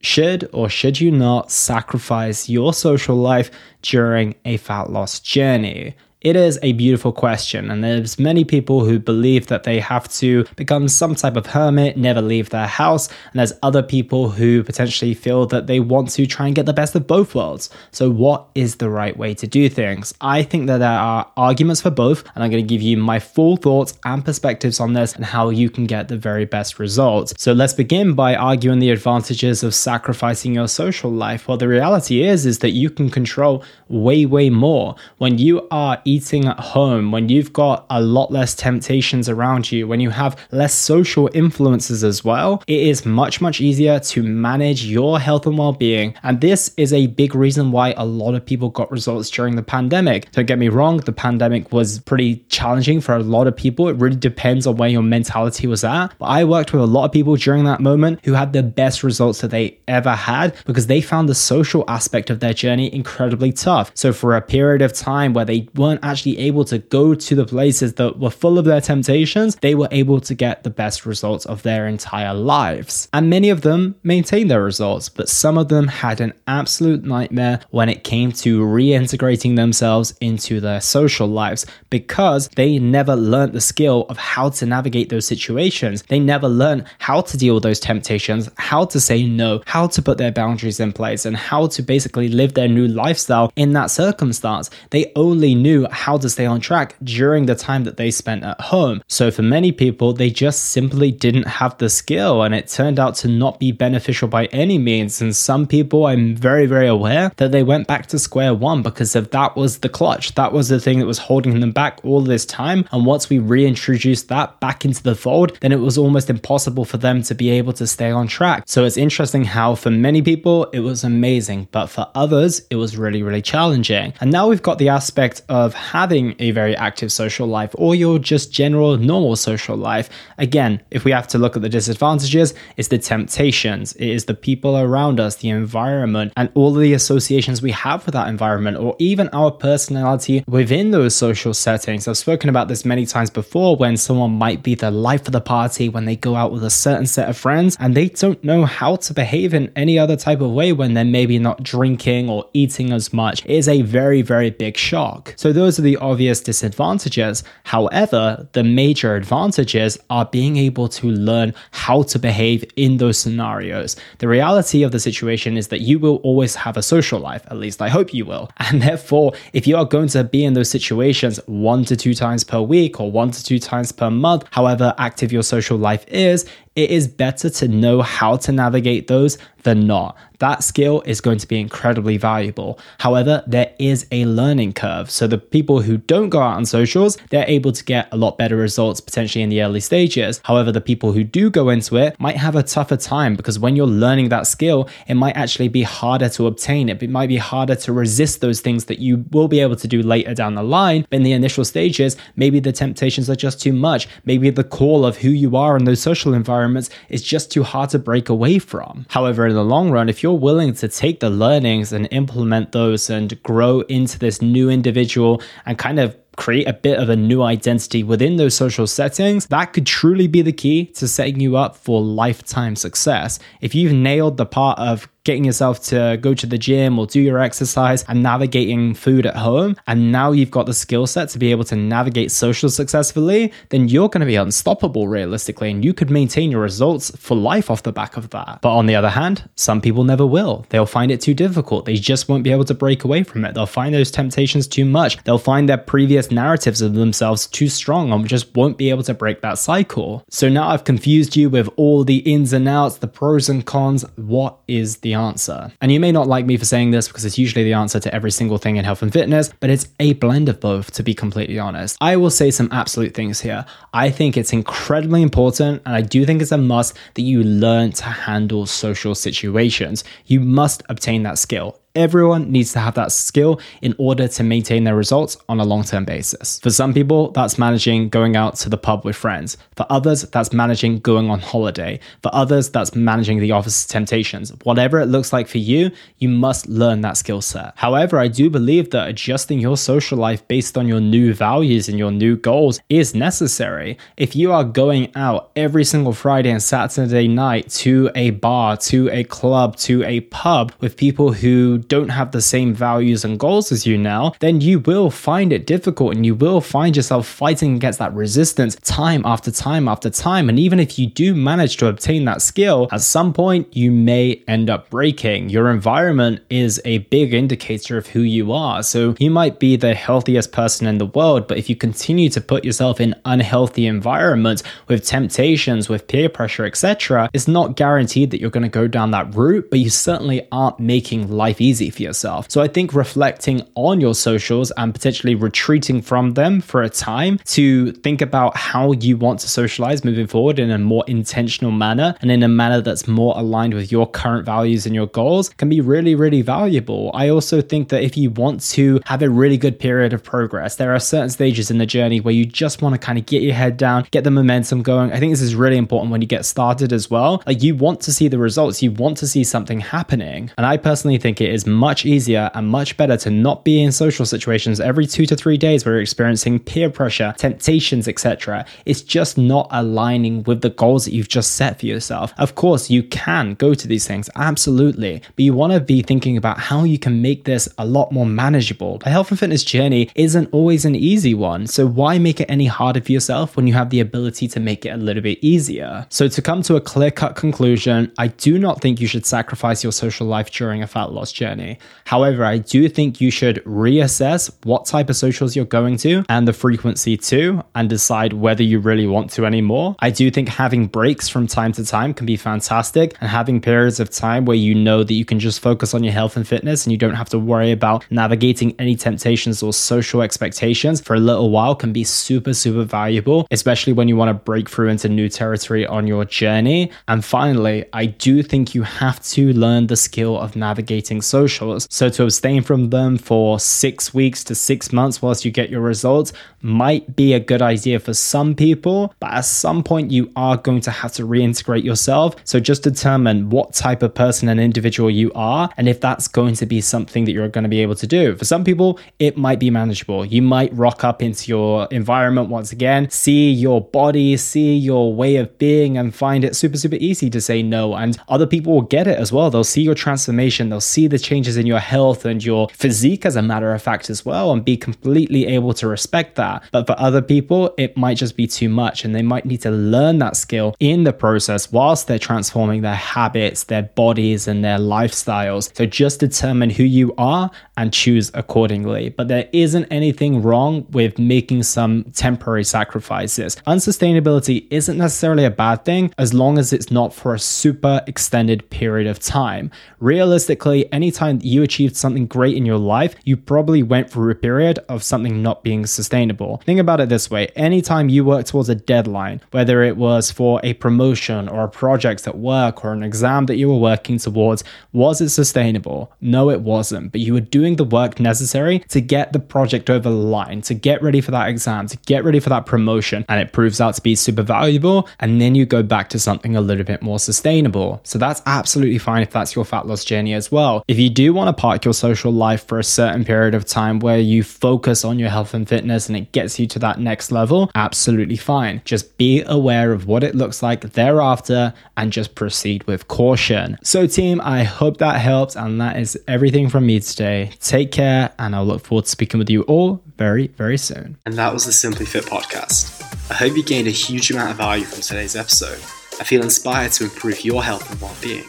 Should or should you not sacrifice your social life during a fat loss journey? It is a beautiful question, and there's many people who believe that they have to become some type of hermit, never leave their house, and there's other people who potentially feel that they want to try and get the best of both worlds. So, what is the right way to do things? I think that there are arguments for both, and I'm going to give you my full thoughts and perspectives on this and how you can get the very best results. So, let's begin by arguing the advantages of sacrificing your social life. Well, the reality is is that you can control way way more when you are eating at home, when you've got a lot less temptations around you, when you have less social influences as well, it is much, much easier to manage your health and well being. And this is a big reason why a lot of people got results during the pandemic. Don't get me wrong, the pandemic was pretty challenging for a lot of people. It really depends on where your mentality was at. But I worked with a lot of people during that moment who had the best results that they ever had because they found the social aspect of their journey incredibly tough. So, for a period of time where they weren't weren't actually able to go to the places that were full of their temptations, they were able to get the best results of their entire lives. And many of them maintained their results, but some of them had an absolute nightmare when it came to reintegrating themselves into their social lives because they never learned the skill of how to navigate those situations. They never learned how to deal with those temptations, how to say no, how to put their boundaries in place, and how to basically live their new lifestyle in that circumstance. They only knew how to stay on track during the time that they spent at home. So for many people, they just simply didn't have the skill and it turned out to not be beneficial by any means. And some people, I'm very, very aware that they went back to square one because of that was the clutch. That was the thing that was holding them back all this time. And once we reintroduced that back into the fold, then it was almost impossible for them to be able to stay on track. So it's interesting how for many people, it was amazing, but for others, it was really, really challenging. And now we've got the aspect of having a very active social life or your just general normal social life. Again, if we have to look at the disadvantages, it's the temptations, it is the people around us, the environment, and all the associations we have with that environment, or even our personality within those social settings. I've spoken about this many times before when someone might be the life of the party when they go out with a certain set of friends and they don't know how to behave in any other type of way when they're maybe not drinking or eating as much. It is a very, very big shock. So, those those are the obvious disadvantages. However, the major advantages are being able to learn how to behave in those scenarios. The reality of the situation is that you will always have a social life, at least I hope you will. And therefore, if you are going to be in those situations one to two times per week or one to two times per month, however active your social life is, it is better to know how to navigate those than not. That skill is going to be incredibly valuable. However, there is a learning curve. So the people who don't go out on socials, they're able to get a lot better results potentially in the early stages. However, the people who do go into it might have a tougher time because when you're learning that skill, it might actually be harder to obtain it. It might be harder to resist those things that you will be able to do later down the line. But in the initial stages, maybe the temptations are just too much. Maybe the call of who you are in those social environments environments is just too hard to break away from. However, in the long run, if you're willing to take the learnings and implement those and grow into this new individual and kind of create a bit of a new identity within those social settings, that could truly be the key to setting you up for lifetime success. If you've nailed the part of getting yourself to go to the gym or do your exercise and navigating food at home, and now you've got the skill set to be able to navigate social successfully, then you're going to be unstoppable realistically, and you could maintain your results for life off the back of that. But on the other hand, some people never will. They'll find it too difficult. They just won't be able to break away from it. They'll find those temptations too much. They'll find their previous narratives of themselves too strong and just won't be able to break that cycle. So now I've confused you with all the ins and outs, the pros and cons. What is the answer. And you may not like me for saying this because it's usually the answer to every single thing in health and fitness, but it's a blend of both, to be completely honest. I will say some absolute things here. I think it's incredibly important, and I do think it's a must that you learn to handle social situations. You must obtain that skill Everyone needs to have that skill in order to maintain their results on a long term basis. For some people, that's managing going out to the pub with friends. For others, that's managing going on holiday. For others, that's managing the office temptations. Whatever it looks like for you, you must learn that skill set. However, I do believe that adjusting your social life based on your new values and your new goals is necessary. If you are going out every single Friday and Saturday night to a bar, to a club, to a pub with people who don't have the same values and goals as you now, then you will find it difficult and you will find yourself fighting against that resistance time after time after time. And even if you do manage to obtain that skill, at some point you may end up breaking. Your environment is a big indicator of who you are. So you might be the healthiest person in the world, but if you continue to put yourself in unhealthy environments with temptations, with peer pressure, etc., it's not guaranteed that you're going to go down that route, but you certainly aren't making life easy easy for yourself. So I think reflecting on your socials and potentially retreating from them for a time to think about how you want to socialize moving forward in a more intentional manner and in a manner that's more aligned with your current values and your goals can be really, really valuable. I also think that if you want to have a really good period of progress, there are certain stages in the journey where you just want to kind of get your head down, get the momentum going. I think this is really important when you get started as well. Like you want to see the results, you want to see something happening. And I personally think it is much easier and much better to not be in social situations every two to three days where you're experiencing peer pressure, temptations, etc. It's just not aligning with the goals that you've just set for yourself. Of course, you can go to these things, absolutely, but you want to be thinking about how you can make this a lot more manageable. The health and fitness journey isn't always an easy one, so why make it any harder for yourself when you have the ability to make it a little bit easier? So, to come to a clear cut conclusion, I do not think you should sacrifice your social life during a fat loss journey journey. However, I do think you should reassess what type of socials you're going to and the frequency too, and decide whether you really want to anymore. I do think having breaks from time to time can be fantastic, and having periods of time where you know that you can just focus on your health and fitness and you don't have to worry about navigating any temptations or social expectations for a little while can be super, super valuable, especially when you want to break through into new territory on your journey. And finally, I do think you have to learn the skill of navigating social socials. So to abstain from them for six weeks to six months whilst you get your results might be a good idea for some people, but at some point you are going to have to reintegrate yourself. So just determine what type of person and individual you are and if that's going to be something that you're going to be able to do. For some people, it might be manageable. You might rock up into your environment once again, see your body, see your way of being, and find it super, super easy to say no. And other people will get it as well. They'll see your transformation, they'll see the changes in your health and your physique, as a matter of fact, as well, and be completely able to respect that. But for other people, it might just be too much and they might need to learn that skill in the process whilst they're transforming their habits, their bodies, and their lifestyles. So just determine who you are and choose accordingly. But there isn't anything wrong with making some temporary sacrifices. Unsustainability isn't necessarily a bad thing as long as it's not for a super extended period of time. Realistically, anytime you achieved something great in your life, you probably went through a period of something not being sustainable sustainable. Think about it this way anytime you work towards a deadline, whether it was for a promotion or a project at work or an exam that you were working towards, was it sustainable? No, it wasn't, but you were doing the work necessary to get the project over the line, to get ready for that exam, to get ready for that promotion, and it proves out to be super valuable. And then you go back to something a little bit more sustainable. So that's absolutely fine if that's your fat loss journey as well. If you do want to park your social life for a certain period of time where you focus on your health and fitness and it gets you to that next level, absolutely fine. Just be aware of what it looks like thereafter and just proceed with caution. So, team, I hope that helps. And that is everything from me today. Take care, and I'll look forward to speaking with you all very, very soon. And that was the Simply Fit podcast. I hope you gained a huge amount of value from today's episode. I feel inspired to improve your health and well being.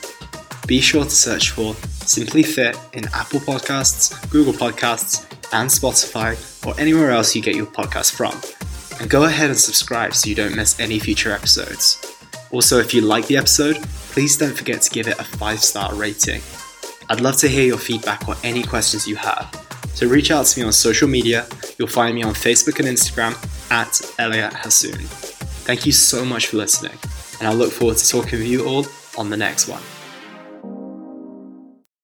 Be sure to search for Simply Fit in Apple Podcasts, Google Podcasts, and Spotify, or anywhere else you get your podcast from. And go ahead and subscribe so you don't miss any future episodes. Also, if you like the episode, please don't forget to give it a 5 star rating. I'd love to hear your feedback or any questions you have. So reach out to me on social media. You'll find me on Facebook and Instagram at Elliot Hasoon. Thank you so much for listening, and I look forward to talking with you all on the next one.